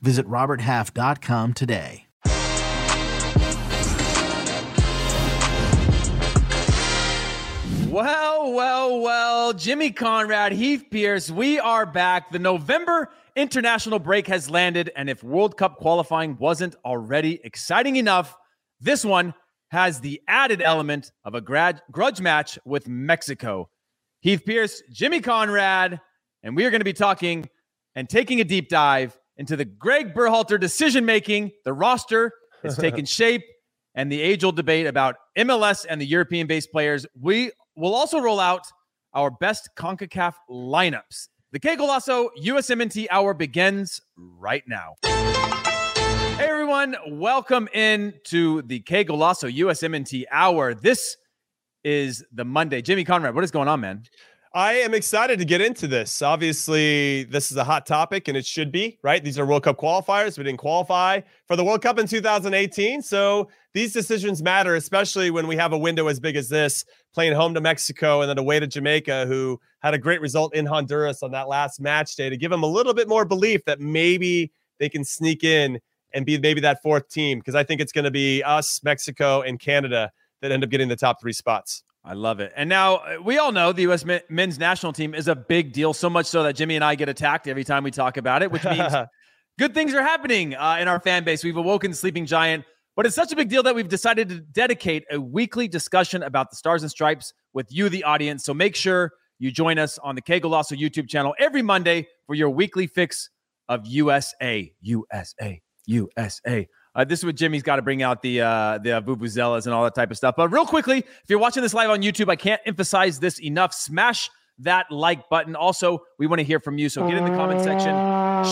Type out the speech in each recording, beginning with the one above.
Visit RobertHalf.com today. Well, well, well, Jimmy Conrad, Heath Pearce, we are back. The November international break has landed, and if World Cup qualifying wasn't already exciting enough, this one has the added element of a grad- grudge match with Mexico. Heath Pearce, Jimmy Conrad, and we are going to be talking and taking a deep dive into the Gregg Berhalter decision making. The roster has taken shape, and the age old debate about MLS and the European based players. We We'll also roll out our best CONCACAF lineups. The Qué Golazo USMNT Hour begins right now. Hey everyone, welcome in to the Qué Golazo USMNT Hour. This is the Monday. Jimmy Conrad, what is going on, man? I am excited to get into this. Obviously, this is a hot topic and it should be, right? These are World Cup qualifiers. We didn't qualify for the World Cup in 2018. So these decisions matter, especially when we have a window as big as this, playing home to Mexico and then away to Jamaica, who had a great result in Honduras on that last match day to give them a little bit more belief that maybe they can sneak in and be maybe that fourth team. Because I think it's going to be us, Mexico, and Canada that end up getting the top three spots. I love it. And now uh, we all know the U.S. men's national team is a big deal, so much so that Jimmy and I get attacked every time we talk about it, which means good things are happening uh, in our fan base. We've awoken the sleeping giant, but it's such a big deal that we've decided to dedicate a weekly discussion about the Stars and Stripes with you, the audience. So make sure you join us on the Golazo YouTube channel every Monday for your weekly fix of USA, USA, USA. Uh, this is what Jimmy's got to bring out the uh, the uh, vuvuzelas and all that type of stuff. But real quickly, if you're watching this live on YouTube, I can't emphasize this enough. Smash that like button. Also, we want to hear from you. So get in the comment section,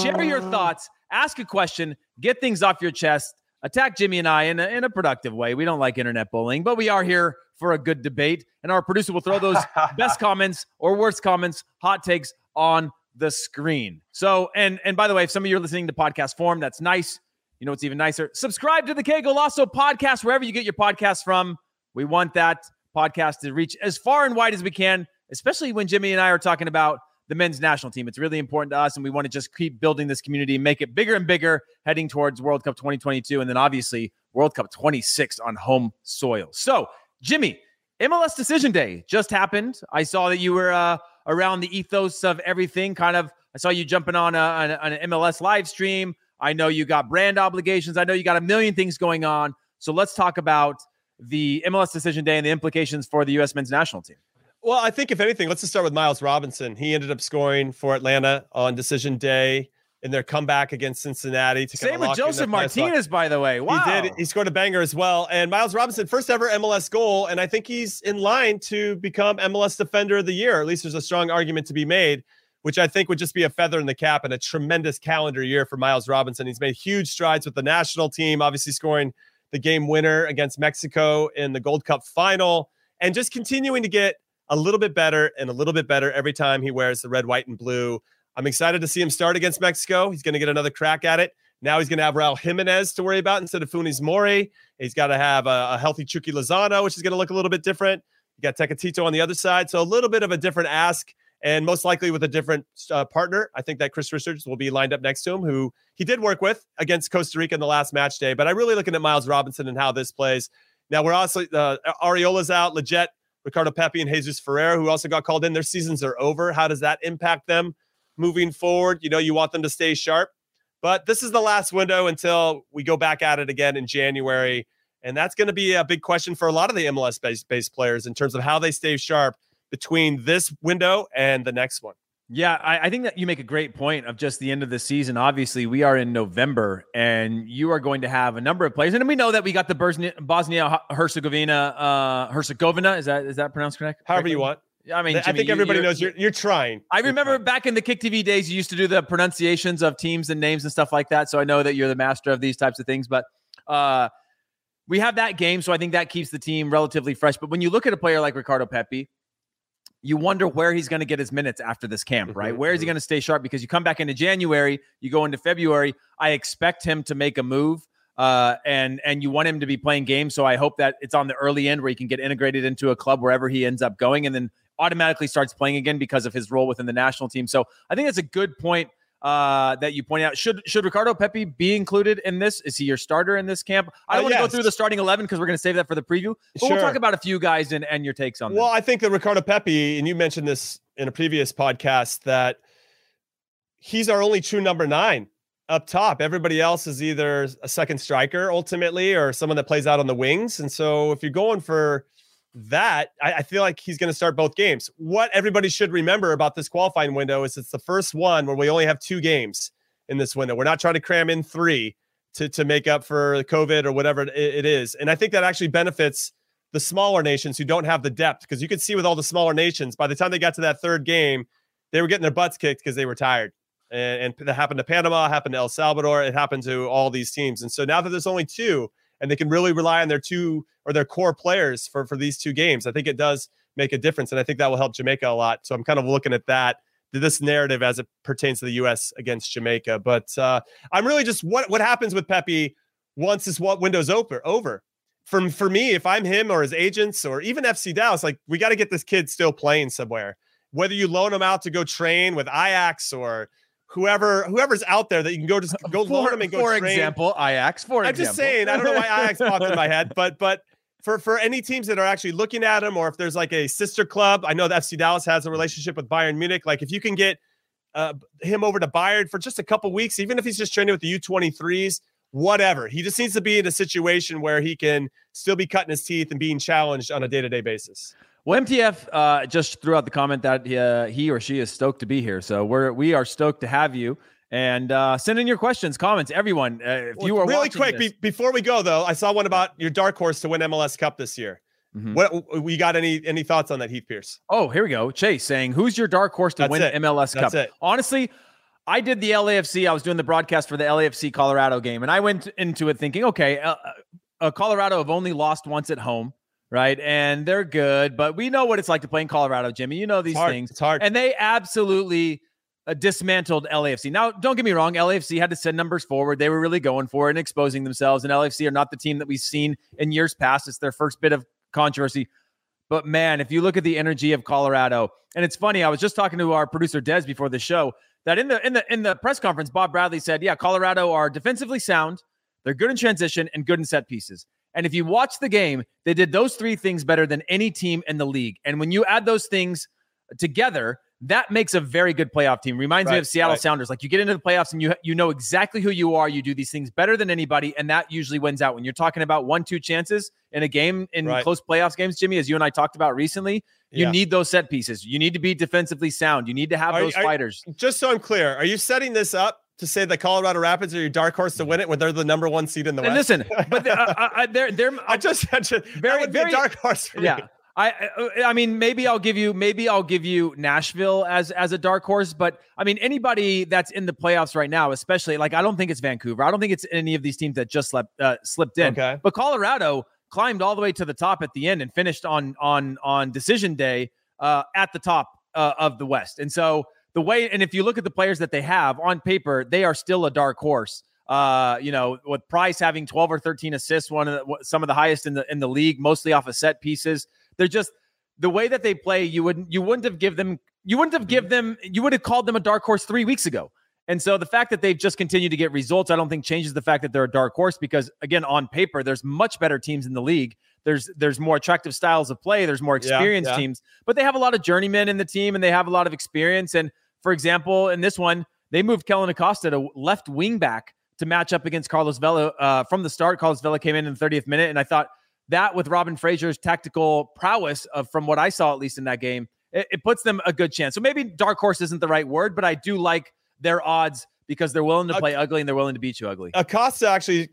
share your thoughts, ask a question, get things off your chest. Attack Jimmy and I in a, in a productive way. We don't like internet bullying, but we are here for a good debate. And our producer will throw those best comments or worst comments, hot takes on the screen. So, and and by the way, if some of you are listening to podcast form, that's nice. You know what's even nicer? Subscribe to the Qué Golazo podcast wherever you get your podcasts from. We want that podcast to reach as far and wide as we can, especially when Jimmy and I are talking about the men's national team. It's really important to us, and we want to just keep building this community, and make it bigger and bigger, heading towards World Cup 2022, and then obviously World Cup 26 on home soil. So, Jimmy, MLS Decision Day just happened. I saw that you were uh, around the ethos of everything. Kind of, I saw you jumping on, a, on an MLS live stream. I know you got brand obligations. I know you got a million things going on. So let's talk about the MLS decision day and the implications for the U.S. men's national team. Well, I think if anything, let's just start with Miles Robinson. He ended up scoring for Atlanta on decision day in their comeback against Cincinnati. To Same with Josef Martinez, by the way. Wow. He did. He scored a banger as well. And Miles Robinson, first ever MLS goal. And I think he's in line to become MLS Defender of the Year. At least there's a strong argument to be made which I think would just be a feather in the cap and a tremendous calendar year for Miles Robinson. He's made huge strides with the national team, obviously scoring the game winner against Mexico in the Gold Cup final, and just continuing to get a little bit better and a little bit better every time he wears the red, white, and blue. I'm excited to see him start against Mexico. He's going to get another crack at it. Now he's going to have Raul Jimenez to worry about instead of Funes Mori. He's got to have a, a healthy Chucky Lozano, which is going to look a little bit different. You got Tecatito on the other side. So a little bit of a different ask and most likely with a different uh, partner. I think that Chris Richards will be lined up next to him, who he did work with against Costa Rica in the last match day. But I'm really looking at Miles Robinson and how this plays. Now we're also uh, Arriola's out, Lletget, Ricardo Pepi, and Jesus Ferreira, who also got called in. Their seasons are over. How does that impact them moving forward? You know, you want them to stay sharp, but this is the last window until we go back at it again in January. And that's going to be a big question for a lot of the MLS based, based players in terms of how they stay sharp between this window and the next one. Yeah, I, I, think that you make a great point of just the end of the season. Obviously, we are in November, and you are going to have a number of players, and we know that we got the Bosnia Herzegovina, uh, Herzegovina. Is that is that pronounced correct? However you want. I mean, Jimmy, I think everybody knows you're you're trying. I remember trying. back in the Kick TV days, you used to do the pronunciations of teams and names and stuff like that. So I know that you're the master of these types of things. But Uh, we have that game, so I think that keeps the team relatively fresh. But when you look at a player like Ricardo Pepi, you wonder where he's going to get his minutes after this camp, right? Mm-hmm, where is he mm-hmm. going to stay sharp? Because you come back into January, you go into February. I expect him to make a move, uh, and and you want him to be playing games. So I hope that it's on the early end where he can get integrated into a club wherever he ends up going, and then automatically starts playing again because of his role within the national team. So I think that's a good point uh, that you point out. Should should Ricardo Pepi be included in this? Is he your starter in this camp? I don't uh, want to yes. go through the starting eleven because we're going to save that for the preview. But sure. we'll talk about a few guys and, and your takes on. Well, I think that Ricardo Pepi, and you mentioned this in a previous podcast, that he's our only true number nine up top. Everybody else is either a second striker ultimately, or someone that plays out on the wings. And so if you're going for that, I, I feel like he's going to start both games. What everybody should remember about this qualifying window is it's the first one where we only have two games in this window. We're not trying to cram in three to, to make up for COVID or whatever it, it is. And I think that actually benefits the smaller nations who don't have the depth because you could see with all the smaller nations, by the time they got to that third game, they were getting their butts kicked because they were tired. And, and that happened to Panama, happened to El Salvador, it happened to all these teams. And so now that there's only two, and they can really rely on their two or their core players for for these two games. I think it does make a difference, and I think that will help Jamaica a lot. So I'm kind of looking at that this narrative as it pertains to the U.S. against Jamaica. But uh, I'm really just what what happens with Pepi once this window's over over. For, for me, if I'm him or his agents or even FC Dallas, like we got to get this kid still playing somewhere. Whether you loan him out to go train with Ajax or whoever whoever's out there that you can go just go for, loan them and go for train. example Ajax for I'm example. just saying I don't know why Ajax popped in my head but but for for any teams that are actually looking at him or if there's like a sister club I know that FC Dallas has a relationship with Bayern Munich like if you can get uh, him over to Bayern for just a couple weeks even if he's just training with the U23s whatever he just needs to be in a situation where he can still be cutting his teeth and being challenged on a day-to-day basis well, MTF uh, just threw out the comment that uh, he or she is stoked to be here. So we're we are stoked to have you. And uh, send in your questions, comments, everyone. Uh, if well, you are really quick be- before we go, though, I saw one about your dark horse to win MLS Cup this year. Mm-hmm. What we got any any thoughts on that, Heath Pearce? Oh, here we go. Chase saying, "Who's your dark horse to That's win it. MLS That's Cup?" It. Honestly, I did the LAFC. I was doing the broadcast for the LAFC Colorado game, and I went into it thinking, okay, uh, uh, Colorado have only lost once at home right? And they're good, but we know what it's like to play in Colorado, Jimmy. You know these things. It's hard. And they absolutely uh, dismantled LAFC. Now, don't get me wrong, LAFC had to send numbers forward. They were really going for it and exposing themselves. And LAFC are not the team that we've seen in years past. It's their first bit of controversy. But man, if you look at the energy of Colorado, and it's funny, I was just talking to our producer Des before the show that in the in the in the press conference, Bob Bradley said, "Yeah, Colorado are defensively sound, they're good in transition and good in set pieces." And if you watch the game, they did those three things better than any team in the league. And when you add those things together, that makes a very good playoff team. Reminds right, me of Seattle right. Sounders. Like you get into the playoffs and you you know exactly who you are. You do these things better than anybody, and that usually wins out. When you're talking about one two chances in a game in right. close playoffs games, Jimmy, as you and I talked about recently, you yeah. need those set pieces. You need to be defensively sound. You need to have are, those are, fighters. Just so I'm clear, are you setting this up to say that Colorado Rapids are your dark horse to win it when they're the number one seed in the West. Listen, but uh, uh, they're they're. I just mentioned very very dark horse. yeah, me. I I mean maybe I'll give you maybe I'll give you Nashville as as a dark horse, but I mean anybody that's in the playoffs right now, especially like I don't think it's Vancouver. I don't think it's any of these teams that just slept uh, slipped in. Okay. But Colorado climbed all the way to the top at the end and finished on on on decision day uh, at the top uh, of the West, and so the way, and if you look at the players that they have on paper, they are still a dark horse. Uh, you know, with Price having 12 or 13 assists, one of the, some of the highest in the in the league, mostly off of set pieces. They're just the way that they play. You wouldn't you wouldn't have give them you wouldn't have give them you would have called them a dark horse three weeks ago. And so the fact that they've just continued to get results, I don't think changes the fact that they're a dark horse because again, on paper, there's much better teams in the league. There's there's more attractive styles of play. There's more experienced yeah, yeah. teams, but they have a lot of journeymen in the team and they have a lot of experience. And for example, in this one, they moved Kellyn Acosta to left wing back to match up against Carlos Vela uh, from the start. Carlos Vela came in in the 30th minute, and I thought that with Robin Fraser's tactical prowess, of, from what I saw at least in that game, it, it puts them a good chance. So maybe dark horse isn't the right word, but I do like their odds because they're willing to play ugly and they're willing to beat you ugly. Acosta actually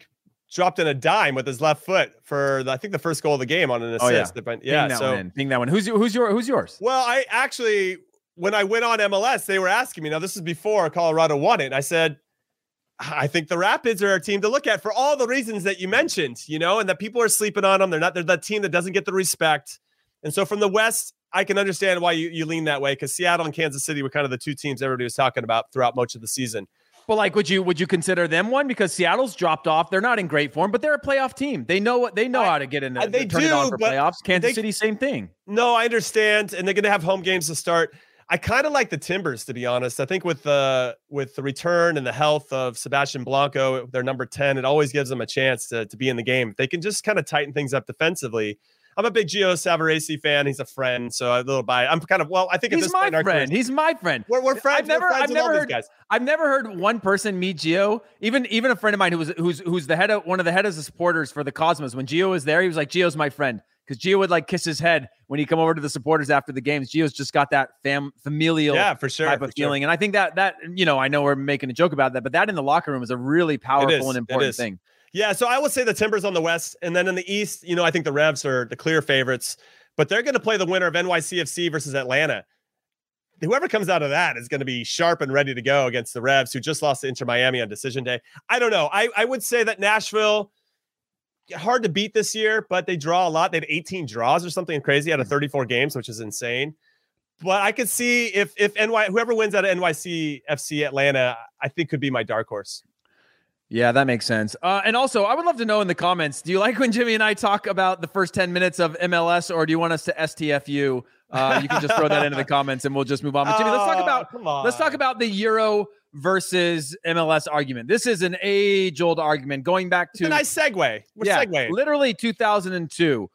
dropped in a dime with his left foot for the, I think the first goal of the game on an assist. Oh, yeah, yeah. Ping so one ping that one. Who's who's your who's yours? Well, I actually when I went on MLS, they were asking me. Now, this is before Colorado won it. I said, I think the Rapids are a team to look at for all the reasons that you mentioned, you know, and that people are sleeping on them. They're not, they're that team that doesn't get the respect. And so from the West, I can understand why you, you lean that way because Seattle and Kansas City were kind of the two teams everybody was talking about throughout much of the season. But like, would you would you consider them one because Seattle's dropped off? They're not in great form, but they're a playoff team. They know what they know I, how to get in. There. They turn do, it on for playoffs. Kansas they, City, same thing. No, I understand, and they're going to have home games to start. I kind of like the Timbers, to be honest. I think with the with the return and the health of Sebastian Blanco, their number ten, it always gives them a chance to to be in the game. They can just kind of tighten things up defensively. I'm a big Gio Savarese fan. He's a friend, so a little by. I'm kind of well. I think he's my point, friend. He's my friend. We're, we're friends. I've never, friends I've never heard. Guys. I've never heard one person meet Gio. Even even a friend of mine who was who's who's the head of one of the head of the supporters for the Cosmos. When Gio was there, he was like, "Gio's my friend." Because Gio would like kiss his head when he come over to the supporters after the games. Gio's just got that fam familial yeah, for sure, type of feeling. Sure. And I think that that, you know, I know we're making a joke about that, but that in the locker room is a really powerful and important thing. Yeah. So I would say the Timbers on the West. And then in the East, you know, I think the Revs are the clear favorites, but they're going to play the winner of NYCFC versus Atlanta. Whoever comes out of that is going to be sharp and ready to go against the Revs, who just lost to Inter Miami on decision day. I don't know. I, I would say that Nashville hard to beat this year, but they draw a lot. They had 18 draws or something crazy out of mm. 34 games, which is insane. But I could see if if NY whoever wins out of NYC FC Atlanta, I think could be my dark horse. Yeah, that makes sense. Uh, and also, I would love to know in the comments: Do you like when Jimmy and I talk about the first 10 minutes of MLS, or do you want us to STFU? Uh, you can just throw that into the comments, and we'll just move on. But Jimmy, let's talk about let's talk about the Euro versus MLS argument. This is an age old argument going back to it's a nice segue. We're yeah, segueing. literally 2002.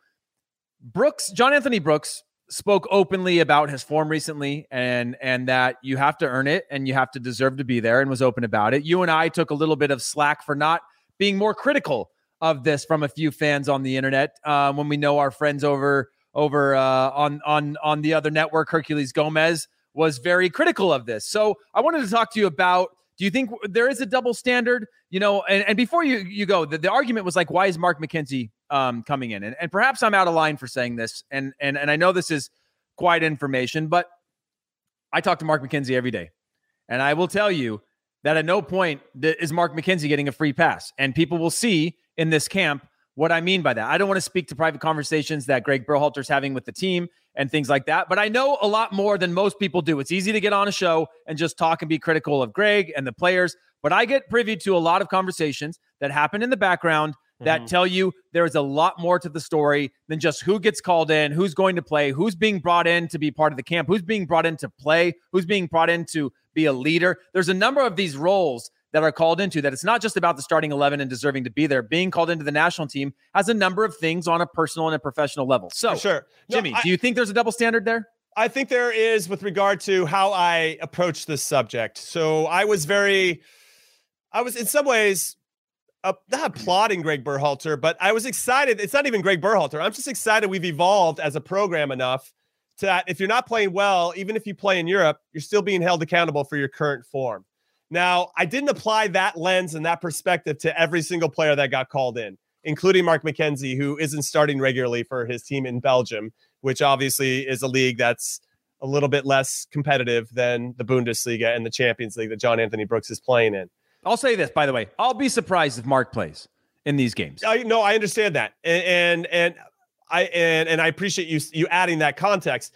Brooks, John Anthony Brooks spoke openly about his form recently and and that you have to earn it and you have to deserve to be there and was open about it. You and I took a little bit of slack for not being more critical of this from a few fans on the internet uh, when we know our friends over over uh, on on on the other network Herculez Gomez was very critical of this. So I wanted to talk to you about do you think there is a double standard? You know, and, and before you you go, the, the argument was like, why is Mark McKenzie um, coming in? And, and perhaps I'm out of line for saying this, and and and I know this is quite information, but I talk to Mark McKenzie every day, and I will tell you that at no point is Mark McKenzie getting a free pass, and people will see in this camp what I mean by that. I don't want to speak to private conversations that Gregg Berhalter's having with the team and things like that, but I know a lot more than most people do. It's easy to get on a show and just talk and be critical of Greg and the players, but I get privy to a lot of conversations that happen in the background that mm-hmm. tell you there is a lot more to the story than just who gets called in, who's going to play, who's being brought in to be part of the camp, who's being brought in to play, who's being brought in to be a leader. There's a number of these roles that are called into that it's not just about the starting 11 and deserving to be there. Being called into the national team has a number of things on a personal and a professional level. So, For sure. No, Jimmy, I, do you think there's a double standard there? I think there is with regard to how I approach this subject. So, I was very, I was in some ways uh, not applauding Gregg Berhalter, but I was excited. It's not even Gregg Berhalter. I'm just excited we've evolved as a program enough to that if you're not playing well, even if you play in Europe, you're still being held accountable for your current form. Now, I didn't apply that lens and that perspective to every single player that got called in, including Mark McKenzie, who isn't starting regularly for his team in Belgium, which obviously is a league that's a little bit less competitive than the Bundesliga and the Champions League that John Anthony Brooks is playing in. I'll say this, by the way, I'll be surprised if Mark plays in these games. I no, I understand that, and and, and I and and I appreciate you you adding that context.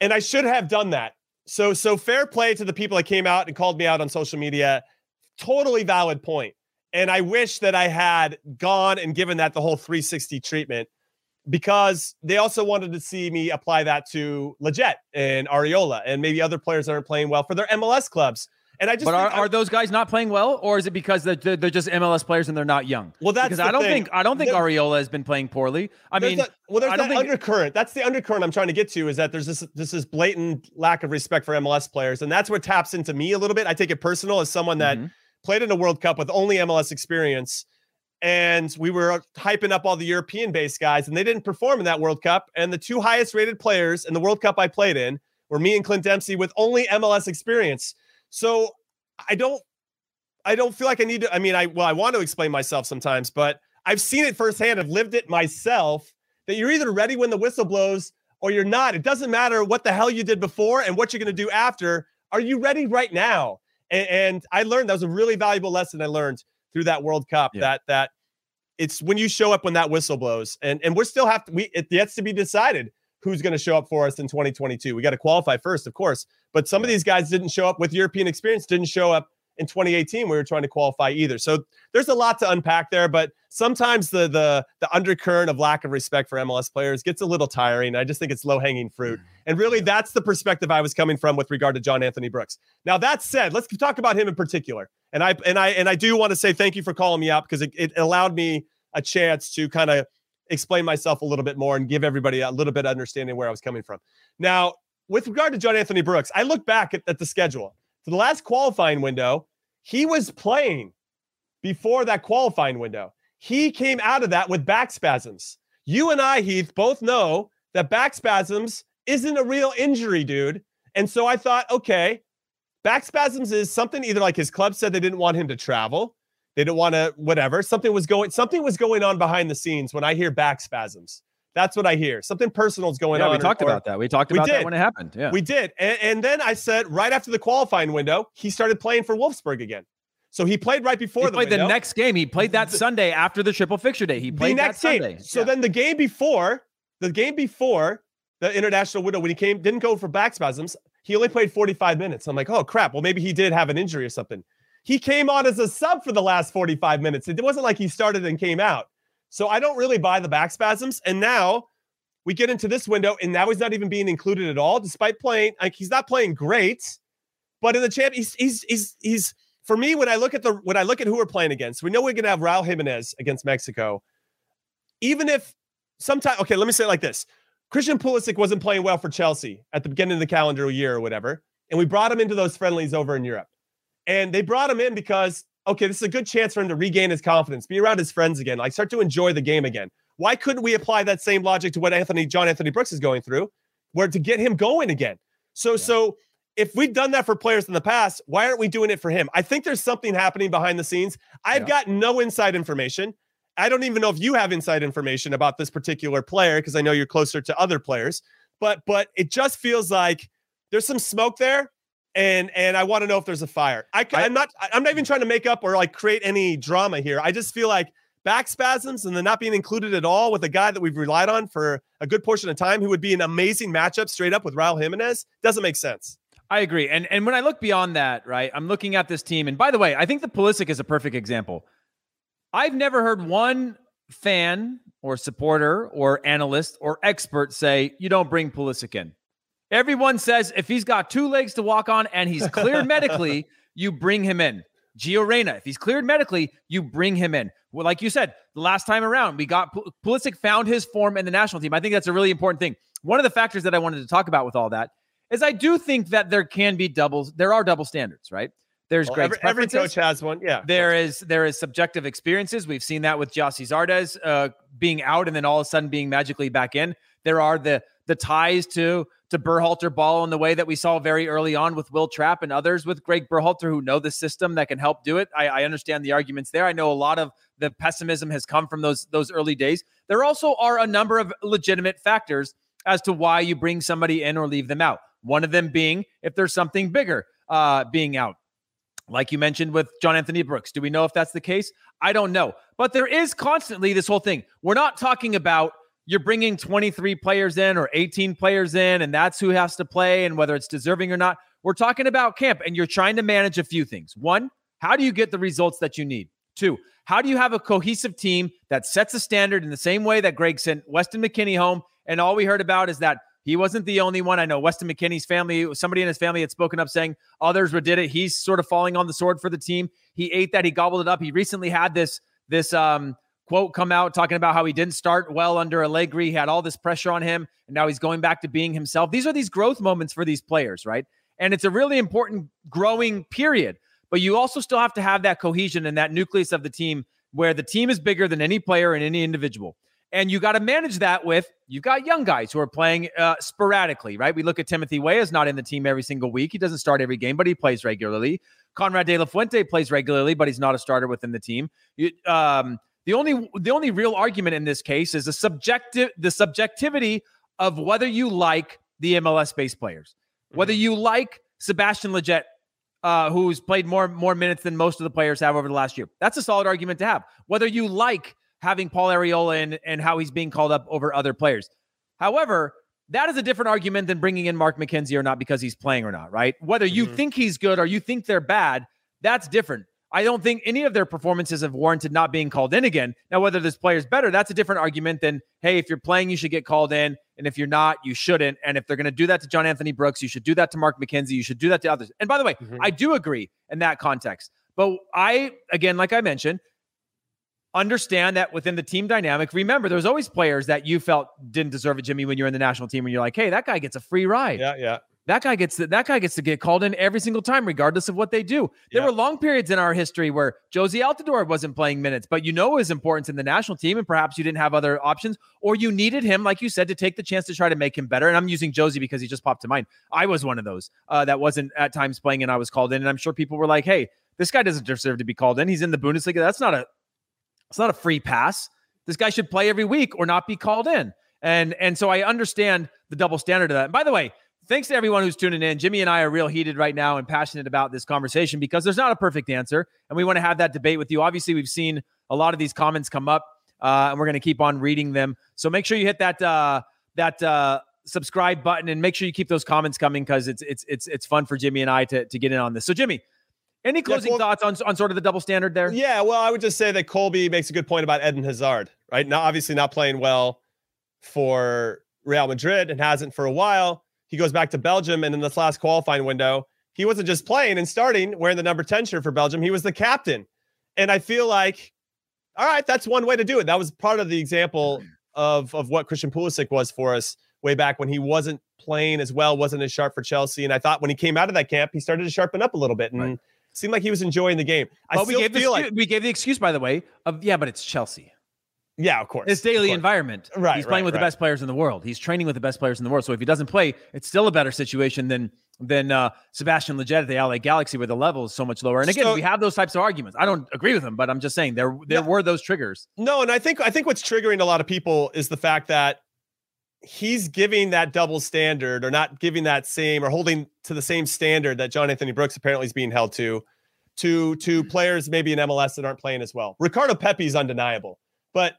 And I should have done that so so fair play to the people that came out and called me out on social media. Totally valid point. And I wish that I had gone and given that the whole 360 treatment because they also wanted to see me apply that to Lletget and Arriola and maybe other players that aren't playing well for their MLS clubs. And I just but are, are those guys not playing well, or is it because they're, they're just MLS players and they're not young? Well, that's because I don't thing. think I don't think there's, Arriola has been playing poorly. I mean, well, there's that think, undercurrent. That's the undercurrent I'm trying to get to is that there's this this is blatant lack of respect for MLS players, and that's what taps into me a little bit. I take it personal as someone that mm-hmm. played in a World Cup with only MLS experience, and we were hyping up all the European-based guys, and they didn't perform in that World Cup. And the two highest-rated players in the World Cup I played in were me and Clint Dempsey with only MLS experience. So I don't I don't feel like I need to. I mean, I well, I want to explain myself sometimes, but I've seen it firsthand. I've lived it myself. That you're either ready when the whistle blows or you're not. It doesn't matter what the hell you did before and what you're going to do after. Are you ready right now? And, and, I learned that was a really valuable lesson I learned through that World Cup. Yeah. That that it's when you show up when that whistle blows, and and we're still have to. We it yet to be decided who's going to show up for us in 2022. We got to qualify first, of course. But some of these guys didn't show up with European experience. Didn't show up in 2018 we were trying to qualify either. So there's a lot to unpack there, but sometimes the the the undercurrent of lack of respect for MLS players gets a little tiring. I just think it's low hanging fruit. Mm. And really that's the perspective I was coming from with regard to John Anthony Brooks. Now that said, let's talk about him in particular. And I and I and I do want to say thank you for calling me out because it, it allowed me a chance to kind of explain myself a little bit more and give everybody a little bit of understanding where I was coming from. Now, with regard to John Anthony Brooks, I look back at, at the schedule. For the last qualifying window, he was playing before that qualifying window. He came out of that with back spasms. You and I, Heath, both know that back spasms isn't a real injury, dude. And so I thought, okay, back spasms is something either like his club said they didn't want him to travel, they didn't want to whatever. Something was going something was going on behind the scenes when I hear back spasms. That's what I hear. Something personal is going yeah, on. We talked about that. We talked about we that when it happened. Yeah. We did. And, and, then I said right after the qualifying window, he started playing for Wolfsburg again. So he played right before he the played window. the next game. He played that Sunday after the triple fixture day. He played the next game. Sunday. So yeah. then the game before, the game before the international window, when he came, didn't go for back spasms, he only played 45 minutes. I'm like, oh crap. Well, maybe he did have an injury or something. He came on as a sub for the last 45 minutes. It wasn't like he started and came out. So I don't really buy the back spasms. And now we get into this window, and now he's not even being included at all, despite playing. Like he's not playing great, but in the champ, he's he's he's he's for me when I look at the when I look at who we're playing against. We know we're gonna have Raul Jimenez against Mexico. Even if sometimes, okay, let me say it like this: Christian Pulisic wasn't playing well for Chelsea at the beginning of the calendar year or whatever, and we brought him into those friendlies over in Europe, and they brought him in because okay, this is a good chance for him to regain his confidence, be around his friends again, like start to enjoy the game again. Why couldn't we apply that same logic to what Anthony John Anthony Brooks is going through, where to get him going again? So yeah. so if we've done that for players in the past, why aren't we doing it for him? I think there's something happening behind the scenes. I've yeah. got no inside information. I don't even know if you have inside information about this particular player because I know you're closer to other players. But but it just feels like there's some smoke there, and and I want to know if there's a fire. I, I I'm not I'm not even trying to make up or like create any drama here. I just feel like back spasms and then not being included at all with a guy that we've relied on for a good portion of time who would be an amazing matchup straight up with Raul Jimenez doesn't make sense. I agree. And and when I look beyond that, right, I'm looking at this team. And by the way, I think the Pulisic is a perfect example. I've never heard one fan or supporter or analyst or expert say you don't bring Pulisic in. Everyone says if he's got two legs to walk on and he's cleared medically, you bring him in. Gio Reyna, if he's cleared medically, you bring him in. Well, like you said, the last time around, we got Pulisic found his form in the national team. I think that's a really important thing. One of the factors that I wanted to talk about with all that is I do think that there can be doubles. There are double standards, right? There's well, every, every, coach has one. Yeah. There is there is subjective experiences. We've seen that with Gyasi Zardes uh, being out and then all of a sudden being magically back in. There are the the ties to to Berhalter ball in the way that we saw very early on with Will Trapp and others with Gregg Berhalter who know the system that can help do it. I, I understand the arguments there. I know a lot of the pessimism has come from those those early days. There also are a number of legitimate factors as to why you bring somebody in or leave them out. One of them being if there's something bigger uh, being out. Like you mentioned with John Anthony Brooks. Do we know if that's the case? I don't know. But there is constantly this whole thing. We're not talking about you're bringing 23 players in or 18 players in, and that's who has to play and whether it's deserving or not. We're talking about camp, and you're trying to manage a few things. One, how do you get the results that you need? Two, how do you have a cohesive team that sets a standard in the same way that Greg sent Weston McKennie home? And all we heard about is that he wasn't the only one. I know Weston McKennie's family, somebody in his family had spoken up saying others did it. He's sort of falling on the sword for the team. He ate that. He gobbled it up. He recently had this this um, quote come out talking about how he didn't start well under Allegri. He had all this pressure on him, and now he's going back to being himself. These are these growth moments for these players, right? And it's a really important growing period. But you also still have to have that cohesion and that nucleus of the team where the team is bigger than any player and any individual. And you got to manage that with you've got young guys who are playing uh, sporadically, right? We look at Timothy Weah's not in the team every single week. He doesn't start every game, but he plays regularly. Konrad de la Fuente plays regularly, but he's not a starter within the team. You, um, the only the only real argument in this case is the subjective the subjectivity of whether you like the MLS based players, whether mm-hmm. you like Sebastian Lletget uh, who's played more more minutes than most of the players have over the last year. That's a solid argument to have. Whether you like having Paul Arriola in and how he's being called up over other players. However, that is a different argument than bringing in Mark McKenzie or not because he's playing or not, right? Whether you mm-hmm. think he's good or you think they're bad, that's different. I don't think any of their performances have warranted not being called in again. Now, whether this player's better, that's a different argument than, hey, if you're playing, you should get called in. And if you're not, you shouldn't. And if they're going to do that to John Anthony Brooks, you should do that to Mark McKenzie. You should do that to others. And by the way, mm-hmm. I do agree in that context. But I, again, like I mentioned, understand that within the team dynamic, remember, there's always players that you felt didn't deserve it, Jimmy, when you're in the national team and you're like, hey, that guy gets a free ride. Yeah, yeah. That guy gets to, that guy gets to get called in every single time, regardless of what they do. There were long periods in our history where Jozy Altidore wasn't playing minutes, but you know his importance in the national team, and perhaps you didn't have other options, or you needed him, like you said, to take the chance to try to make him better. And I'm using Jozy because he just popped to mind. I was one of those uh, that wasn't at times playing, and I was called in, and I'm sure people were like, "Hey, this guy doesn't deserve to be called in. He's in the Bundesliga. That's not a it's not a free pass. This guy should play every week or not be called in." And and so I understand the double standard of that. And by the way, thanks to everyone who's tuning in. Jimmy and I are real heated right now and passionate about this conversation because there's not a perfect answer. And we want to have that debate with you. Obviously, we've seen a lot of these comments come up, uh, and we're going to keep on reading them. So make sure you hit that uh, that uh, subscribe button and make sure you keep those comments coming because it's it's it's it's fun for Jimmy and I to, to get in on this. So Jimmy, any closing yeah, thoughts on, on sort of the double standard there? Yeah, well, I would just say that Colby makes a good point about Eden Hazard, right? Now, obviously not playing well for Real Madrid and hasn't for a while. He goes back to Belgium, and in this last qualifying window, he wasn't just playing and starting wearing the number 10 shirt for Belgium, he was the captain. And I feel like, all right, that's one way to do it. That was part of the example of, of what Christian Pulisic was for us way back when he wasn't playing as well, wasn't as sharp for Chelsea. And I thought when he came out of that camp, he started to sharpen up a little bit and right. seemed like he was enjoying the game. I but we gave, feel like we gave the excuse, by the way, of yeah, but it's Chelsea. Yeah, of course. His daily environment. Right. He's playing right, with right. the best players in the world. He's training with the best players in the world. So if he doesn't play, it's still a better situation than than uh, Sebastian Lletget at the LA Galaxy, where the level is so much lower. And again, so, we have those types of arguments. I don't agree with him, but I'm just saying there there were those triggers. No, and I think I think what's triggering a lot of people is the fact that he's giving that double standard or not giving that same or holding to the same standard that John Anthony Brooks apparently is being held to to to players maybe in MLS that aren't playing as well. Ricardo Pepi is undeniable. But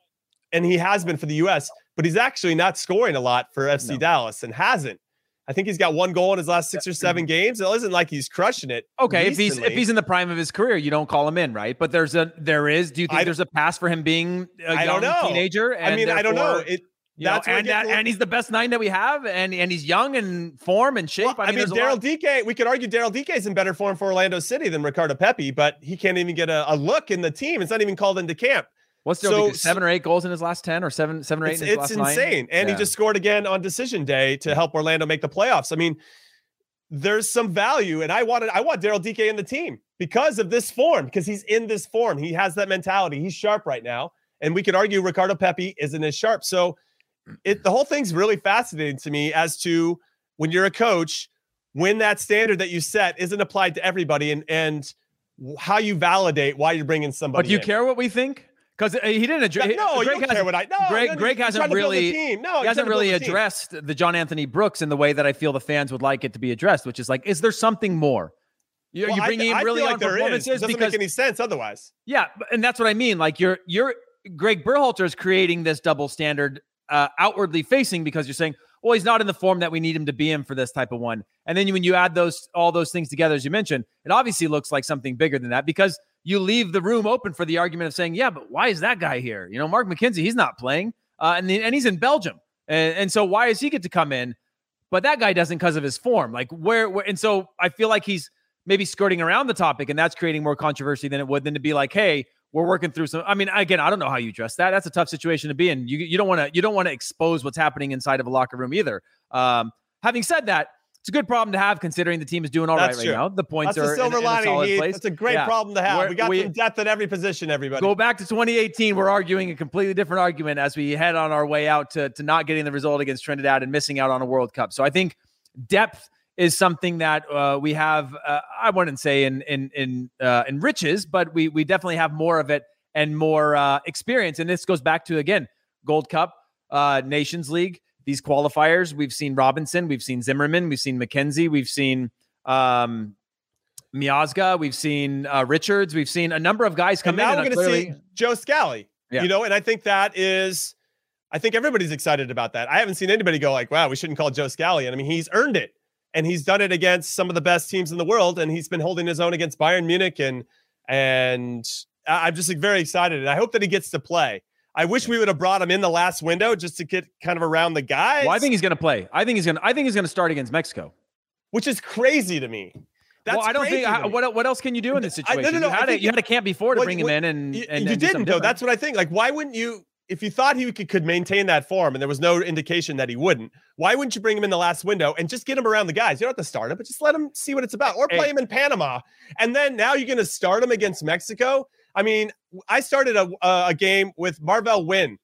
and he has been for the U.S., but he's actually not scoring a lot for FC no. Dallas and hasn't. I think he's got one goal in his last six or seven games. It isn't like he's crushing it. Okay, recently. if he's if he's in the prime of his career, you don't call him in, right? But there's a there is. Do you think I, there's a pass for him being a I young teenager? I mean, I don't know. It, that's know, and that, and he's the best nine that we have, and and he's young and form and shape. Well, I mean, mean Daryl Dike, We could argue Daryl Dike is in better form for Orlando City than Ricardo Pepi, but he can't even get a, a look in the team. It's not even called into camp. What's the so, seven or eight goals in his last ten, or seven, seven or eight? It's, in his it's insane, nine? and yeah. he just scored again on decision day to help Orlando make the playoffs. I mean, there's some value, and I wanted, I want Daryl Dike in the team because of this form, because he's in this form. He has that mentality. He's sharp right now, and we could argue Ricardo Pepi isn't as sharp. So, it the whole thing's really fascinating to me as to when you're a coach, when that standard that you set isn't applied to everybody, and and how you validate why you're bringing somebody. But do you in. care what we think? Because uh, he didn't address. No, Greg you don't care what I. No, Greg, Greg hasn't really. No, he hasn't really addressed the John Anthony Brooks in the way that I feel the fans would like it to be addressed, which is like, is there something more? You, well, you bringing I, in really I on performances. It doesn't because make any sense otherwise. Yeah, and that's what I mean. Like you're you're Gregg Berhalter is creating this double standard uh, outwardly facing because you're saying, well, he's not in the form that we need him to be in for this type of one. And then when you add those all those things together, as you mentioned, it obviously looks like something bigger than that because you leave the room open for the argument of saying, yeah, but why is that guy here? You know, Mark McKenzie, he's not playing, uh, and the, and he's in Belgium, and, and so why does he get to come in, but that guy doesn't because of his form? Like where, where? And so I feel like he's maybe skirting around the topic, and that's creating more controversy than it would than to be like, hey, we're working through some. I mean, again, I don't know how you address that. That's a tough situation to be in. You you don't want to you don't want to expose what's happening inside of a locker room either. Um, having said that, it's a good problem to have considering the team is doing all That's right true. right now. The points That's are a silver in, lining. in a solid place. It's a great yeah. problem to have. We're, we got we, some depth at every position. Everybody go back to 2018. We're arguing a completely different argument as we head on our way out to to not getting the result against Trinidad and missing out on a World Cup. So I think depth is something that uh, we have. Uh, I wouldn't say in in in uh, in riches, but we we definitely have more of it and more uh, experience. And this goes back to again Gold Cup, uh, Nations League these qualifiers. We've seen Robinson, we've seen Zimmerman, we've seen McKenzie, we've seen um, Miazga, we've seen uh, Richards, we've seen a number of guys come and now in. we're going to clearly... see Joe Scally. Yeah. You know, and I think that is, I think everybody's excited about that. I haven't seen anybody go like, "Wow, we shouldn't call Joe Scally." And I mean, he's earned it, and he's done it against some of the best teams in the world, and he's been holding his own against Bayern Munich, and and I'm just like, very excited, and I hope that he gets to play. I wish we would have brought him in the last window just to get kind of around the guys. Well, I think he's going to play. I think he's going. to I think he's going to start against Mexico, which is crazy to me. That's well, I don't think. I, what what else can you do in this situation? I, no, no, no, you had, a, you had a camp before to what, bring him in, and, you, and you didn't though. That's what I think. Like, why wouldn't you? If you thought he could, could maintain that form, and there was no indication that he wouldn't, why wouldn't you bring him in the last window and just get him around the guys? You don't have to start him, but just let him see what it's about, or play hey. him in Panama, and then now you're going to start him against Mexico. I mean, I started a, a game with Marvell Wynne,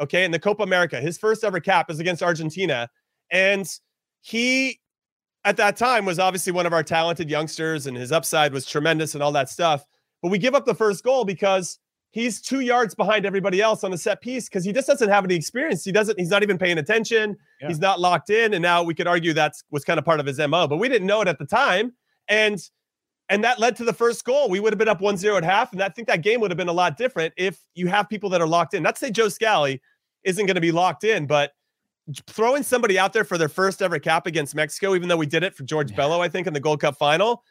okay, in the Copa America. His first ever cap is against Argentina, and he at that time was obviously one of our talented youngsters and his upside was tremendous and all that stuff. But we give up the first goal because he's two yards behind everybody else on the set piece because he just doesn't have any experience. He doesn't, he's not even paying attention. Yeah. He's not locked in. And now we could argue that's was kind of part of his MO, but we didn't know it at the time. And and that led to the first goal. We would have been up 1-0 at half. And I think that game would have been a lot different if you have people that are locked in. Not to say Joe Scally isn't going to be locked in, but throwing somebody out there for their first ever cap against Mexico, even though we did it for George Bello, I think, in the Gold Cup final,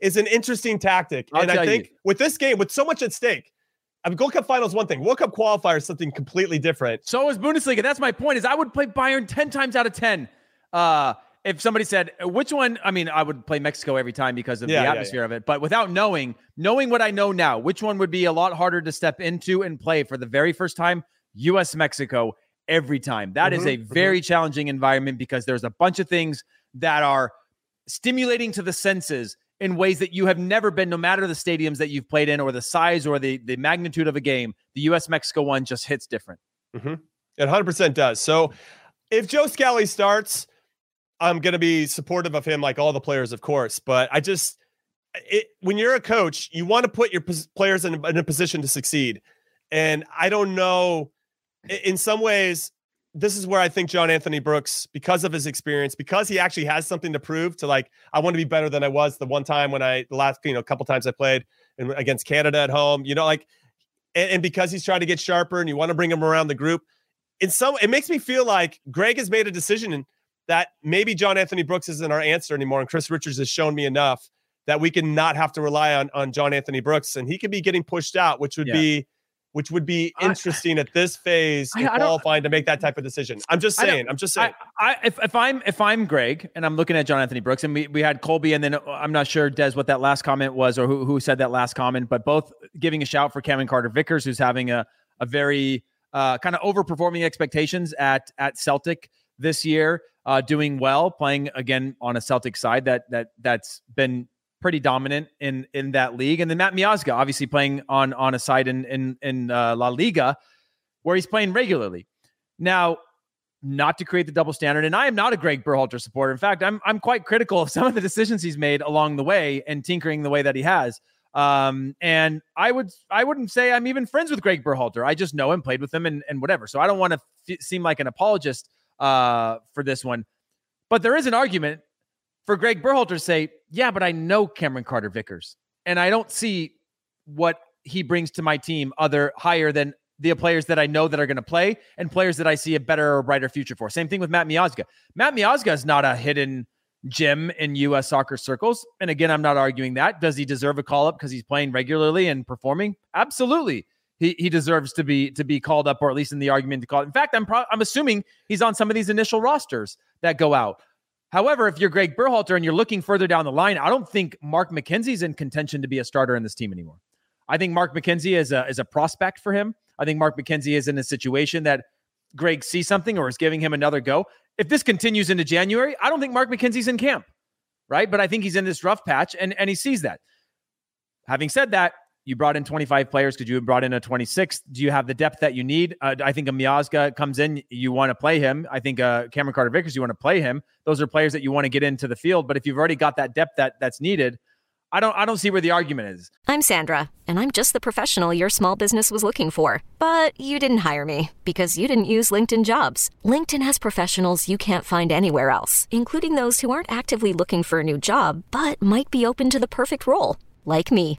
is an interesting tactic. I'll and I think you. with this game, with so much at stake, I mean, Gold Cup final is one thing. World Cup qualifier is something completely different. So is Bundesliga. That's my point. Is I would play Bayern ten times out of ten. Uh, if somebody said which one, I mean, I would play Mexico every time because of yeah, the atmosphere yeah, yeah. of it. But without knowing, knowing what I know now, which one would be a lot harder to step into and play for the very first time? U.S. Mexico every time. That mm-hmm, is a mm-hmm. very mm-hmm. challenging environment because there's a bunch of things that are stimulating to the senses in ways that you have never been, no matter the stadiums that you've played in or the size or the, the magnitude of a game. The US Mexico one just hits different. Mm-hmm. It 100% does. So if Joe Scally starts, I'm going to be supportive of him like all the players, of course. But I just, it, when you're a coach, you want to put your players in, in a position to succeed. And I don't know in some ways, this is where I think John Anthony Brooks, because of his experience, because he actually has something to prove to like, I want to be better than I was the one time when I, the last, you know, a couple times I played in, against Canada at home, you know, like, and, and because he's trying to get sharper and you want to bring him around the group. In some, it makes me feel like Greg has made a decision that maybe John Anthony Brooks isn't our answer anymore. And Chris Richards has shown me enough that we can not have to rely on, on John Anthony Brooks and he could be getting pushed out, which would yeah. be, which would be interesting I, at this phase I, I qualifying to make that type of decision. I'm just saying. I'm just saying. I, if, if I'm if I'm Greg and I'm looking at John Anthony Brooks and we, we had Colby and then uh, I'm not sure Des what that last comment was or who, who said that last comment, but both giving a shout for Cameron Carter Vickers, who's having a a very uh, kind of overperforming expectations at at Celtic this year, uh, doing well, playing again on a Celtic side that that that's been pretty dominant in in that league. And then Matt Miazga, obviously playing on on a side in in in uh, La Liga, where he's playing regularly. Now, not to create the double standard, and I am not a Gregg Berhalter supporter. In fact, I'm I'm quite critical of some of the decisions he's made along the way and tinkering the way that he has. Um, and I would I wouldn't say I'm even friends with Gregg Berhalter. I just know him, played with him, and and whatever. So I don't want to f- seem like an apologist uh, for this one. But there is an argument for Gregg Berhalter to say, yeah, but I know Cameron Carter Vickers, and I don't see what he brings to my team other higher than the players that I know that are going to play and players that I see a better or brighter future for. Same thing with Matt Miazga. Matt Miazga is not a hidden gem in U.S. soccer circles. And again, I'm not arguing that. Does he deserve a call up because he's playing regularly and performing? Absolutely. He, he deserves to be to be called up or at least in the argument to call. It. In fact, I'm pro- I'm assuming he's on some of these initial rosters that go out. However, if you're Gregg Berhalter and you're looking further down the line, I don't think Mark McKenzie's in contention to be a starter in this team anymore. I think Mark McKenzie is a is a prospect for him. I think Mark McKenzie is in a situation that Greg sees something or is giving him another go. If this continues into January, I don't think Mark McKenzie's in camp, right? But I think he's in this rough patch and, and he sees that. Having said that, you brought in 25 players because you brought in a 26. Do you have the depth that you need? Uh, I think a Miazga comes in, you want to play him. I think uh, Cameron Carter Vickers, you want to play him. Those are players that you want to get into the field. But if you've already got that depth that that's needed, I don't I don't see where the argument is. I'm Sandra, and I'm just the professional your small business was looking for. But you didn't hire me because you didn't use LinkedIn jobs. LinkedIn has professionals you can't find anywhere else, including those who aren't actively looking for a new job but might be open to the perfect role, like me.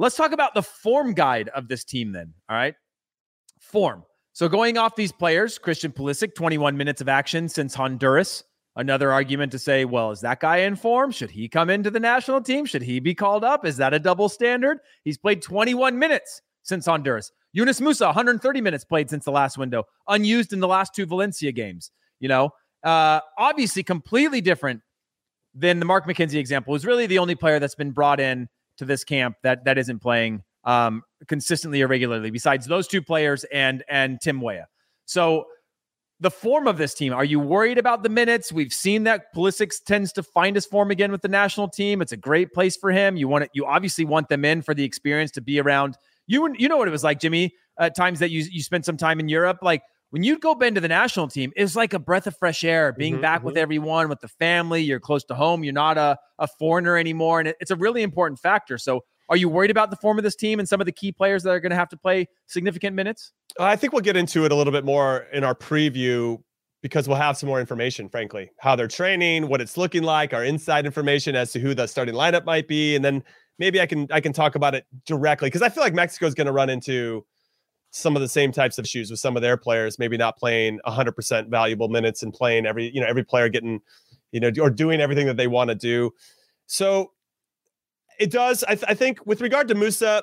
let's talk about the form guide of this team then. All right. Form. So, going off these players, Christian Pulisic, 21 minutes of action since Honduras. Another argument to say, well, is that guy in form? Should he come into the national team? Should he be called up? Is that a double standard? He's played 21 minutes since Honduras. Yunus Musah, 130 minutes played since the last window, unused in the last two Valencia games. You know, uh, obviously completely different than the Mark McKenzie example. who's really the only player that's been brought in to this camp that that isn't playing um, consistently or regularly, besides those two players and and Tim Weah. So the form of this team, are you worried about the minutes? We've seen that Pulisic tends to find his form again with the national team. It's a great place for him. You want it, you obviously want them in for the experience to be around you you know what it was like, Jimmy. At times that you you spent some time in Europe, like when you'd go bend to the national team, it's like a breath of fresh air. Being mm-hmm, back mm-hmm. with everyone, with the family, you're close to home. You're not a a foreigner anymore, and it, it's a really important factor. So. Are you worried about the form of this team and some of the key players that are going to have to play significant minutes? I think we'll get into it a little bit more in our preview because we'll have some more information, frankly, how they're training, what it's looking like, our inside information as to who the starting lineup might be, and then maybe I can I can talk about it directly because I feel like Mexico is going to run into some of the same types of issues with some of their players, maybe not playing 100% valuable minutes and playing every you know every player getting you know or doing everything that they want to do. So it does. I, th- I, think with regard to Musah,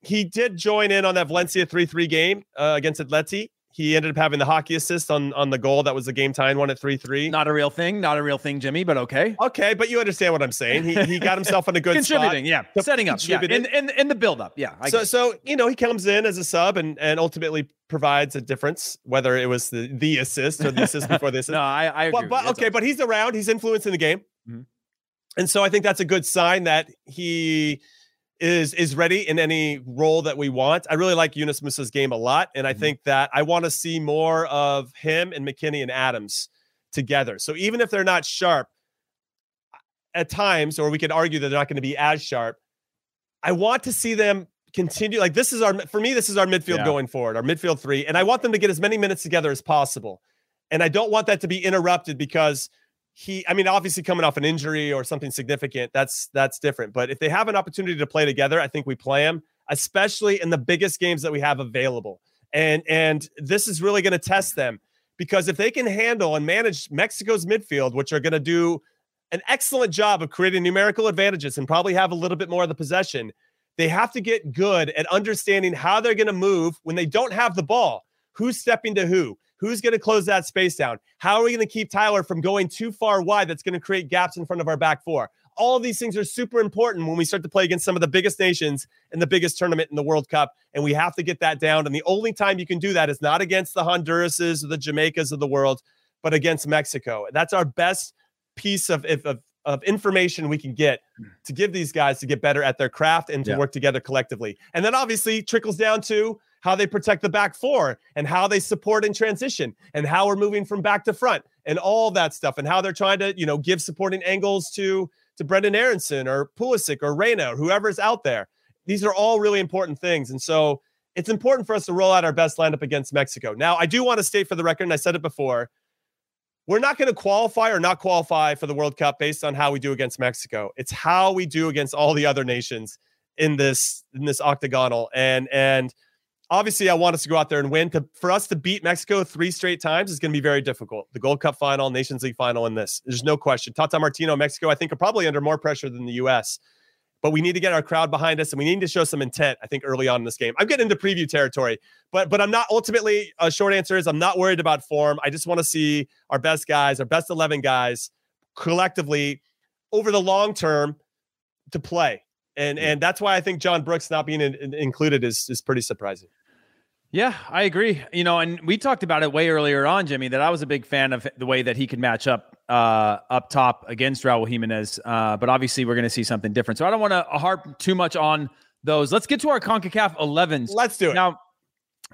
he did join in on that Valencia 3-3 game uh, against Atleti. He ended up having the hockey assist on on the goal that was the game tying one at three three. Not a real thing, not a real thing, Jimmy, but okay. Okay, but you understand what I'm saying. He he got himself in a good contributing, spot. yeah, setting up, yeah, in, in in the build up, yeah. I so guess. so you know he comes in as a sub and and ultimately provides a difference, whether it was the the assist or the assist before this. no, I I agree. But, but okay, but he's around. He's influencing the game, mm-hmm. and so I think that's a good sign that he is is ready in any role that we want. I really like Yunus Musah's game a lot, and I mm-hmm. think that I want to see more of him and McKennie and Adams together. So even if they're not sharp at times, or we could argue that they're not going to be as sharp, I want to see them continue. Like this is our for me, this is our midfield yeah. going forward, our midfield three, and I want them to get as many minutes together as possible. And I don't want that to be interrupted because he i mean obviously coming off an injury or something significant that's that's different. But if they have an opportunity to play together i think we play them especially in the biggest games that we have available. And and this is really going to test them because if they can handle and manage mexico's midfield which are going to do an excellent job of creating numerical advantages and probably have a little bit more of the possession they have to get good at understanding how they're going to move when they don't have the ball. Who's stepping to who Who's going to close that space down? How are we going to keep Tyler from going too far wide that's going to create gaps in front of our back four? All these things are super important when we start to play against some of the biggest nations in the biggest tournament in the World Cup. And we have to get that down. And the only time you can do that is not against the Hondurases or the Jamaicas of the world, but against Mexico. That's our best piece of, of, of information we can get to give these guys to get better at their craft and to yeah. work together collectively. And then obviously trickles down to how they protect the back four and how they support in transition and how we're moving from back to front and all that stuff and how they're trying to, you know, give supporting angles to to Brendan Aaronson or Pulisic or Reyna or whoever's out there. These are all really important things. And so it's important for us to roll out our best lineup against Mexico. Now, I do want to state for the record, and I said it before, we're not going to qualify or not qualify for the World Cup based on how we do against Mexico. It's how we do against all the other nations in this in this octagonal. And and obviously I want us to go out there and win. To, for us to beat Mexico three straight times is going to be very difficult. The Gold Cup final, Nations League final, and this. There's no question. Tata Martino, Mexico, I think are probably under more pressure than the U.S. But we need to get our crowd behind us, and we need to show some intent. I think early on in this game. I'm getting into preview territory, but but I'm not. Ultimately, a short answer is I'm not worried about form. I just want to see our best guys, our best eleven guys, collectively over the long term to play. And and that's why I think John Brooks not being in, in, included is is pretty surprising. Yeah, I agree. You know, and we talked about it way earlier on, Jimmy, that I was a big fan of the way that he could match up uh, up top against Raul Jimenez. Uh, but obviously, we're going to see something different. So I don't want to harp too much on those. Let's get to our Concacaf 11s. Let's do it now,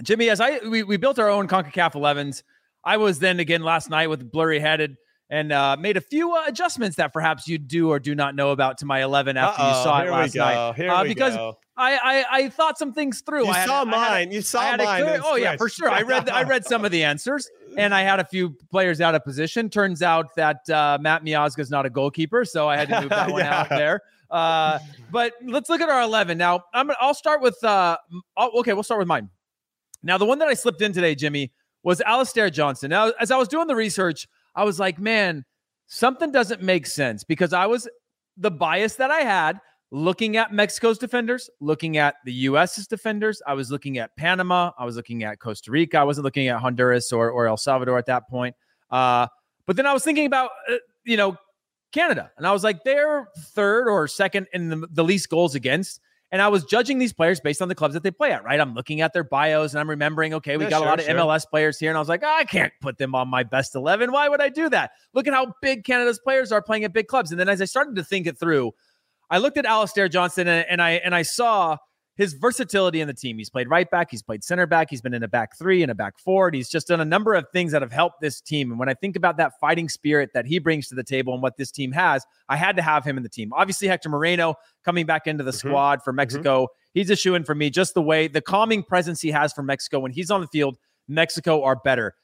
Jimmy. As I we, we built our own Concacaf 11s. I was then again last night with blurry headed and uh, made a few uh, adjustments that perhaps you do or do not know about to my 11 after Uh-oh, you saw it here last we go. night. Here uh, we because go. I, I I thought some things through. You I saw I had a- mine. You saw mine. clear- oh yeah, for sure. I read I read some of the answers, and I had a few players out of position. Turns out that uh, Matt Miazga is not a goalkeeper, so I had to move that one Yeah. out there. Uh, but let's look at our 11 now. I'm I'll start with uh, oh, okay, we'll start with mine. Now the one that I slipped in today, Jimmy, was Alistair Johnston. Now as I was doing the research, I was like, man, something doesn't make sense because I was the bias that I had looking at Mexico's defenders, looking at the US's defenders. I was looking at Panama. I was looking at Costa Rica. I wasn't looking at Honduras or, or El Salvador at that point. Uh, but then I was thinking about, uh, you know, Canada. And I was like, they're third or second in the, the least goals against. And I was judging these players based on the clubs that they play at, right? I'm looking at their bios and I'm remembering, okay, we Yeah, got sure, a lot of sure. MLS players here. And I was like, "Ah, I can't put them on my best 11. Why would I do that? Look at how big Canada's players are playing at big clubs. And then as I started to think it through, I looked at Alistair Johnston and, and I and I saw his versatility in the team. He's played right back, he's played center back, he's been in a back three and a back four. and He's just done a number of things that have helped this team. And when I think about that fighting spirit that he brings to the table and what this team has, I had to have him in the team. Obviously, Hector Moreno coming back into the Mhm. squad for Mexico. He's a shoe in for me. Just the way the calming presence he has for Mexico when he's on the field, Mexico are better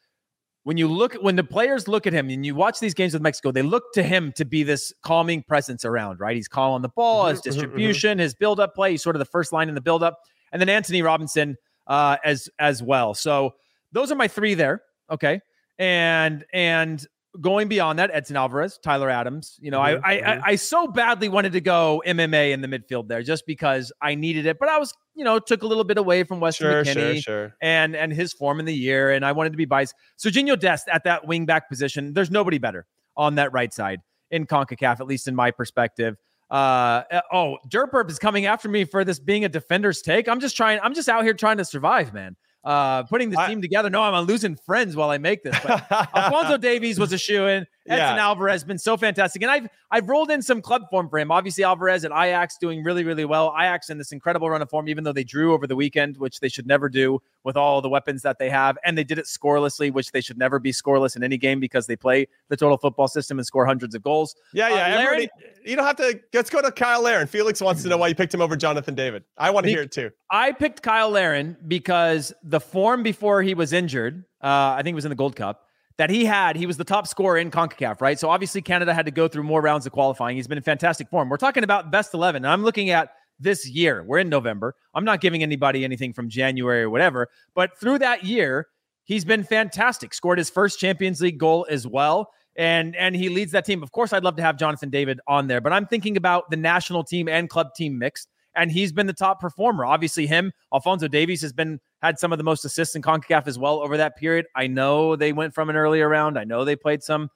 when you look when the players look at him and you watch these games with Mexico, they look to him to be this calming presence around, right? He's calling the ball, his Mhm, mhm, mhm. distribution, his build-up play. He's sort of the first line in the build-up. And then Anthony Robinson uh as as well. So those are my three there. Okay. And and going beyond that, Edson Alvarez, Tyler Adams. You know, Mhm, I, I, mhm. I I so badly wanted to go MMA in the midfield there just because I needed it, but I was, you know, took a little bit away from Weston Sure, McKennie sure, sure. and and his form in the year, and I wanted to be biased. Serginho Dest at that wing back position. There's nobody better on that right side in Concacaf, at least in my perspective. Uh uh, oh, Derperp is coming after me for this being a defender's take. I'm just trying. I'm just out here trying to survive, man. Uh, putting this I- team together. No, I'm losing friends while I make this. But Alfonso Davies was a shoe in. Edson Yeah. Alvarez has been so fantastic, and I've I've rolled in some club form for him. Obviously, Alvarez at Ajax doing really really well. Ajax in this incredible run of form, even though they drew over the weekend, which they should never do with all the weapons that they have, and they did it scorelessly, which they should never be scoreless in any game because they play the total football system and score hundreds of goals. Yeah, Uh, yeah. Larin- everybody, you don't have to. Let's go to Cyle Larin. Felix wants to know why you picked him over Jonathan David. I want to hear it too. I picked Cyle Larin because the form before he was injured, uh, I think it was in the Gold Cup, that he had, he was the top scorer in CONCACAF, right? So obviously Canada had to go through more rounds of qualifying. He's been in fantastic form. We're talking about best 11. And I'm looking at this year. We're in November. I'm not giving anybody anything from January or whatever, but through that year, he's been fantastic. Scored his first Champions League goal as well. And and he leads that team. Of course, I'd love to have Jonathan David on there, but I'm thinking about the national team and club team mixed and he's been the top performer. Obviously, him, Alfonso Davies has been had some of the most assists in CONCACAF as well over that period. I know they went from an earlier round. I know they played some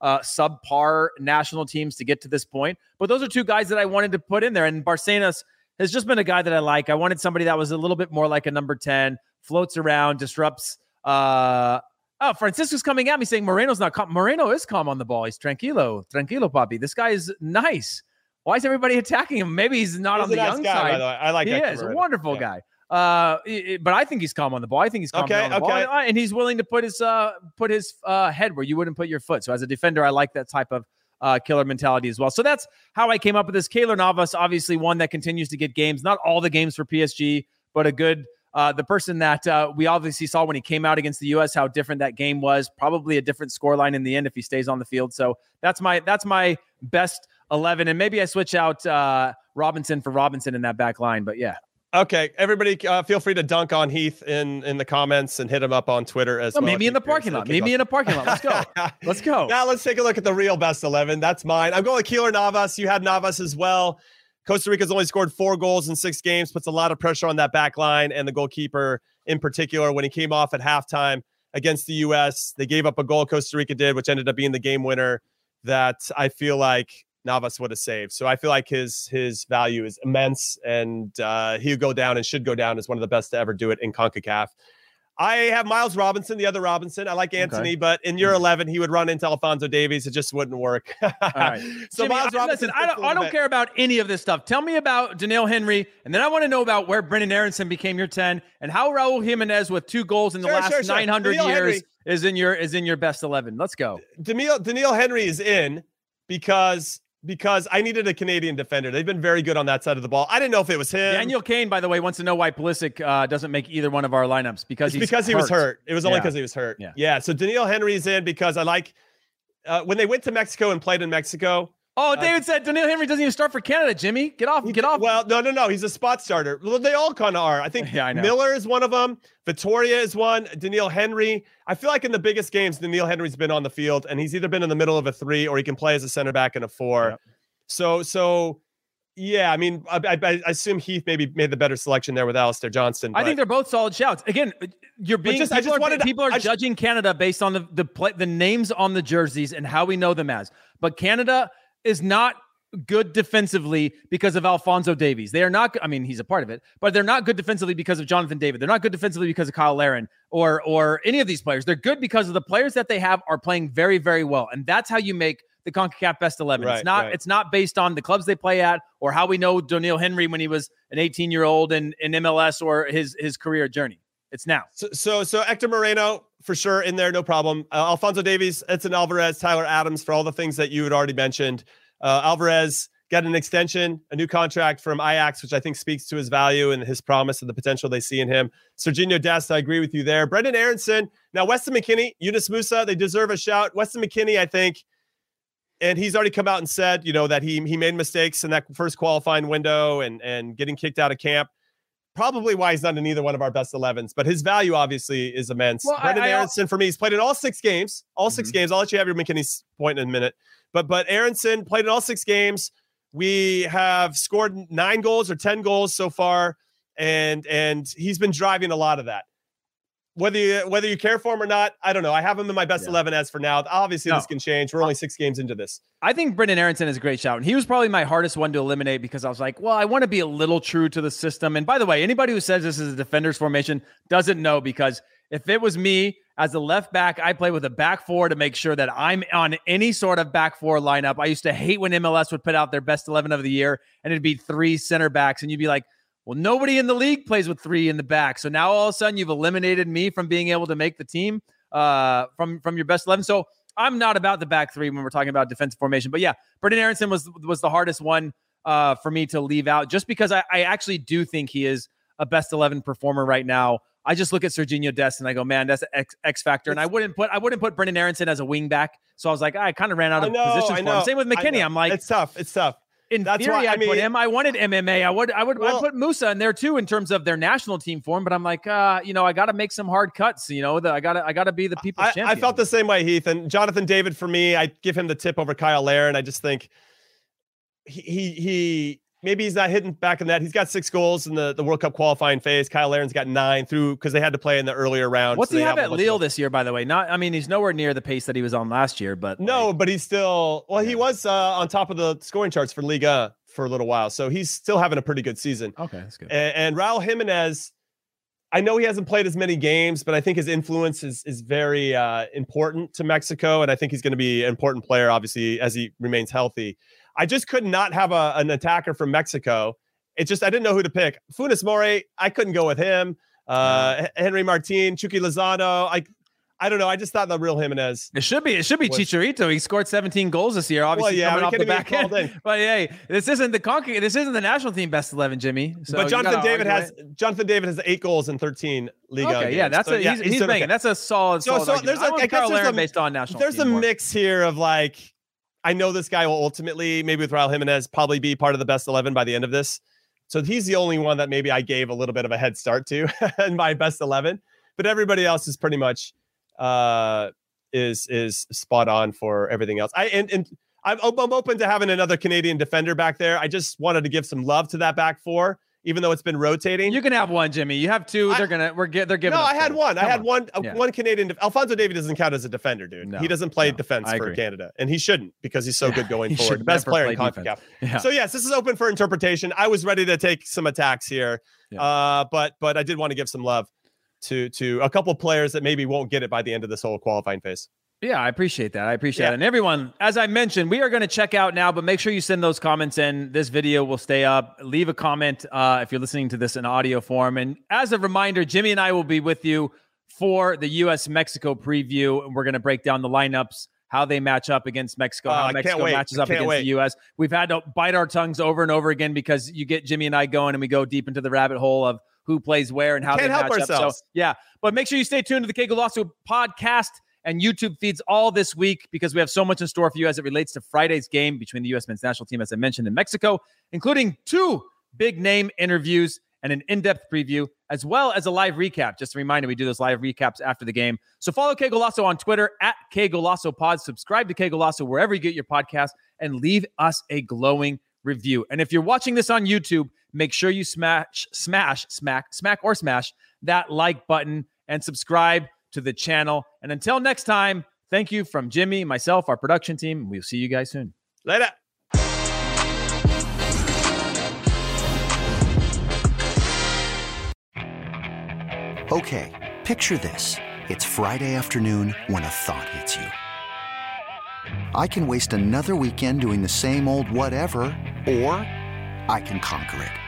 uh, subpar national teams to get to this point, but those are two guys that I wanted to put in there. And Barcenas has just been a guy that I like. I wanted somebody that was a little bit more like a number ten, floats around, disrupts. Uh, oh, Francisco's coming at me saying Moreno's not calm. Moreno is calm on the ball. He's tranquilo, tranquilo, Papi. This guy is nice. Why is everybody attacking him? Maybe he's not He's on the nice young guy, side by the way. I like he is a wonderful Yeah. guy. Uh, but I think he's calm on the ball. I think he's calm Okay, on the ball, okay. and, and he's willing to put his uh put his uh head where you wouldn't put your foot. So as a defender, I like that type of uh killer mentality as well. So that's how I came up with this. Keylor Navas, obviously one that continues to get games, not all the games for PSG, but a good. Uh, the person that uh, we obviously saw when he came out against the U.S. how different that game was. Probably a different scoreline in the end if he stays on the field. So that's my that's my best eleven, and maybe I switch out uh, Robinson for Robinson in that back line. But yeah, Uh, Okay, everybody, uh, feel free to dunk on Heath in in the comments and hit him up on Twitter as well. well. Maybe in the parking lot. Maybe in a parking lot. Let's go. let's go. Now let's take a look at the real best eleven. That's mine. I'm going with Keylor Navas. You had Navas as well. Costa Rica's only scored four goals in six games, puts a lot of pressure on that back line and the goalkeeper in particular. When he came off at halftime against the U.S., they gave up a goal. Costa Rica did, which ended up being the game winner. That I feel like Navas would have saved. So I feel like his his value is immense, and uh, he'll go down and should go down as one of the best to ever do it in Concacaf. I have Miles Robinson, the other Robinson. I like Anthony, okay. but in year 11, he would run into Alfonso Davies. It just wouldn't work. All right. So Jimmy, Miles Robinson. Listen, I don't, I don't care about any of this stuff. Tell me about Doneil Henry, and then I want to know about where Brendan Aaronson became your 10, and how Raul Jimenez with two goals in the sure, last sure, sure. 900 years Henry. is in your is in your best 11. Let's go. Doneil, Doneil Henry is in because because I needed a Canadian defender. They've been very good on that side of the ball. I didn't know if it was him. Daniel Kane, by the way, wants to know why Pulisic uh, doesn't make either one of our lineups because he's because hurt. he was hurt. It was only because yeah. he was hurt. Yeah. yeah. So Doneil Henry's in because I like uh, when they went to Mexico and played in Mexico. Oh, uh, David uh, said Doneil Henry doesn't even start for Canada. Jimmy, get off, get off. Well, no, no, no. He's a spot starter. Well, they all kind of are. I think yeah, I Miller is one of them. Vitória is one. Doneil Henry. I feel like in the biggest games, Doneil Henry's been on the field, and he's either been in the middle of a three or he can play as a center back in a four. Yep. So, so yeah, I mean, I, I, I, assume Heath maybe made the better selection there with Alistair Johnston. I think they're both solid shouts. Again, you're being just, people, are, people are judging Canada based on the the play, the names on the jerseys and how we know them as. But Canada is not good defensively because of Alfonso Davies. They are not. I mean, he's a part of it, but they're not good defensively because of Jonathan David. They're not good defensively because of Cyle Larin or or any of these players. They're good because of the players that they have are playing very very well, and that's how you make the CONCACAF Best 11. Right, it's not right. it's not based on the clubs they play at or how we know Doneil Henry when he was an 18 year old in, in MLS or his his career journey. It's now. So so, so Hector Moreno for sure in there, no problem. Uh, Alfonso Davies, Edson Alvarez, Tyler Adams for all the things that you had already mentioned. Uh, Alvarez got an extension, a new contract from Ajax, which I think speaks to his value and his promise and the potential they see in him. Serginho Dest, I agree with you there. Brendan Aaronson. Now, Weston McKennie, Yunus Musah, they deserve a shout. Weston McKennie, I think – and he's already come out and said, you know, that he he made mistakes in that first qualifying window and and getting kicked out of camp. Probably why he's not in either one of our best 11s, but his value obviously is immense. Well, Brenden I, I, Aaronson for me, he's played in all six games, all 6 mm-hmm. games. I'll let you have your McKennie's point in a minute, but but Aaronson played in all six games. We have scored nine goals or ten goals so far, and and he's been driving a lot of that whether you whether you care for him or not, I don't know. I have him in my best yeah. eleven as for now. Obviously, no. this can change. We're only six games into this. I think Brendan Aaronson is a great shout, and he was probably my hardest one to eliminate because I was like, well, I want to be a little true to the system. And by the way, anybody who says this is a defender's formation doesn't know because if it was me as a left back, I play with a back four to make sure that I'm on any sort of back four lineup. I used to hate when MLS would put out their best eleven of the year, and it'd be three center backs, and you'd be like well, nobody in the league plays with three in the back. So now all of a sudden you've eliminated me from being able to make the team uh, from from your best eleven. So I'm not about the back three when we're talking about defensive formation. But yeah, Brendan Aaronson was was the hardest one uh, for me to leave out, just because I, I actually do think he is a best eleven performer right now. I just look at Serginho Dest and I go, man, that's an X, X factor. And I wouldn't put I wouldn't put Brenden Aaronson as a wing back. So I was like, I kind of ran out of know, positions for him. Same with McKennie. I'm like, it's tough. It's tough in That's theory, I'd I mean, put him. I wanted MMA. I would, I would, well, I'd put Musah in there too in terms of their national team form. But I'm like, uh, you know, I got to make some hard cuts. You know, that I got to, I got to be the people. I, I, felt the same way, Heath, and Jonathan David. For me, I give him the tip over Cyle Larin. I just think he, he, he maybe he's not hitting back in that. He's got six goals in the, the World Cup qualifying phase. Cyle Larin's got nine through because they had to play in the earlier round. What's so he have, have at Lille this year, by the way? Not, I mean, he's nowhere near the pace that he was on last year, but no, like, but he's still well. Yeah. He was uh, on top of the scoring charts for Liga for a little while, so he's still having a pretty good season. Okay, that's good. And, and Raul Jimenez. I know he hasn't played as many games, but I think his influence is is very uh, important to Mexico, and I think he's going to be an important player, obviously, as he remains healthy. I just could not have a, an attacker from Mexico it just I didn't know who to pick. Funes Mori, I couldn't go with him. Uh, Henry Martin, Chucky Lozano. I I don't know. I just thought the real Jimenez. It should be. It should be was, Chicharito. He scored 17 goals this year. Obviously, well, yeah, coming off the back end. But hey, this isn't the Conquer. This isn't the national team best 11, Jimmy. So but Jonathan David has it. Jonathan David has eight goals in 13 league. Okay, yeah, that's so, a, yeah, he's, he's, he's banging. Okay. That's a solid. So, solid so there's I Carl there's a, based on national. There's a more. mix here of like, I know this guy will ultimately, maybe with Raul Jimenez, probably be part of the best 11 by the end of this So he's the only one that maybe I gave a little bit of a head start to in my best 11, but everybody else is pretty much uh, is is spot on for everything else. I and, and I'm, I'm open to having another Canadian defender back there. I just wanted to give some love to that back four even though it's been rotating. You can have one, Jimmy. You have two. they're gonna we're get they're giving. No, I had one. Come I had on. one. Uh, yeah. One Canadian. Alfonso Davies doesn't count as a defender, dude. No, he doesn't play no, defense for Canada, and he shouldn't because he's so yeah, good going forward. Best player in CONCACAF. Yeah. So yes, this is open for interpretation. I was ready to take some attacks here, uh, but but I did want to give some love to to a couple players that maybe won't get it by the end of this whole qualifying phase. Yeah, I appreciate that. I appreciate yeah. it. And everyone, as I mentioned, we are going to check out now, but make sure you send those comments in. This video will stay up. Leave a comment uh, if you're listening to this in audio form. And as a reminder, Jimmy and I will be with you for the U.S. Mexico preview. And we're going to break down the lineups, how they match up against Mexico, how Mexico matches up against wait. the U.S. We've had to bite our tongues over and over again because you get Jimmy and I going and we go deep into the rabbit hole of who plays where and how Can't they match ourselves. up. So, yeah. But make sure you stay tuned to the Que Golazo podcast and YouTube feeds all this week because we have so much in store for you as it relates to Friday's game between the U.S. men's national team, as I mentioned, in Mexico, including two big name interviews and an in depth preview, as well as a live recap. Just a reminder, we do those live recaps after the game. So follow Que Golazo on Twitter at Que Golazo Pod. Subscribe to Que Golazo wherever you get your podcast and leave us a glowing review. And if you're watching this on YouTube, make sure you smash, smash, smack, smack, or smash that like button and subscribe to the channel. And until next time, thank you from Jimmy, myself, our production team. We'll see you guys soon. Later. Okay, picture this. It's Friday afternoon when a thought hits you. I can waste another weekend doing the same old whatever, or I can conquer it.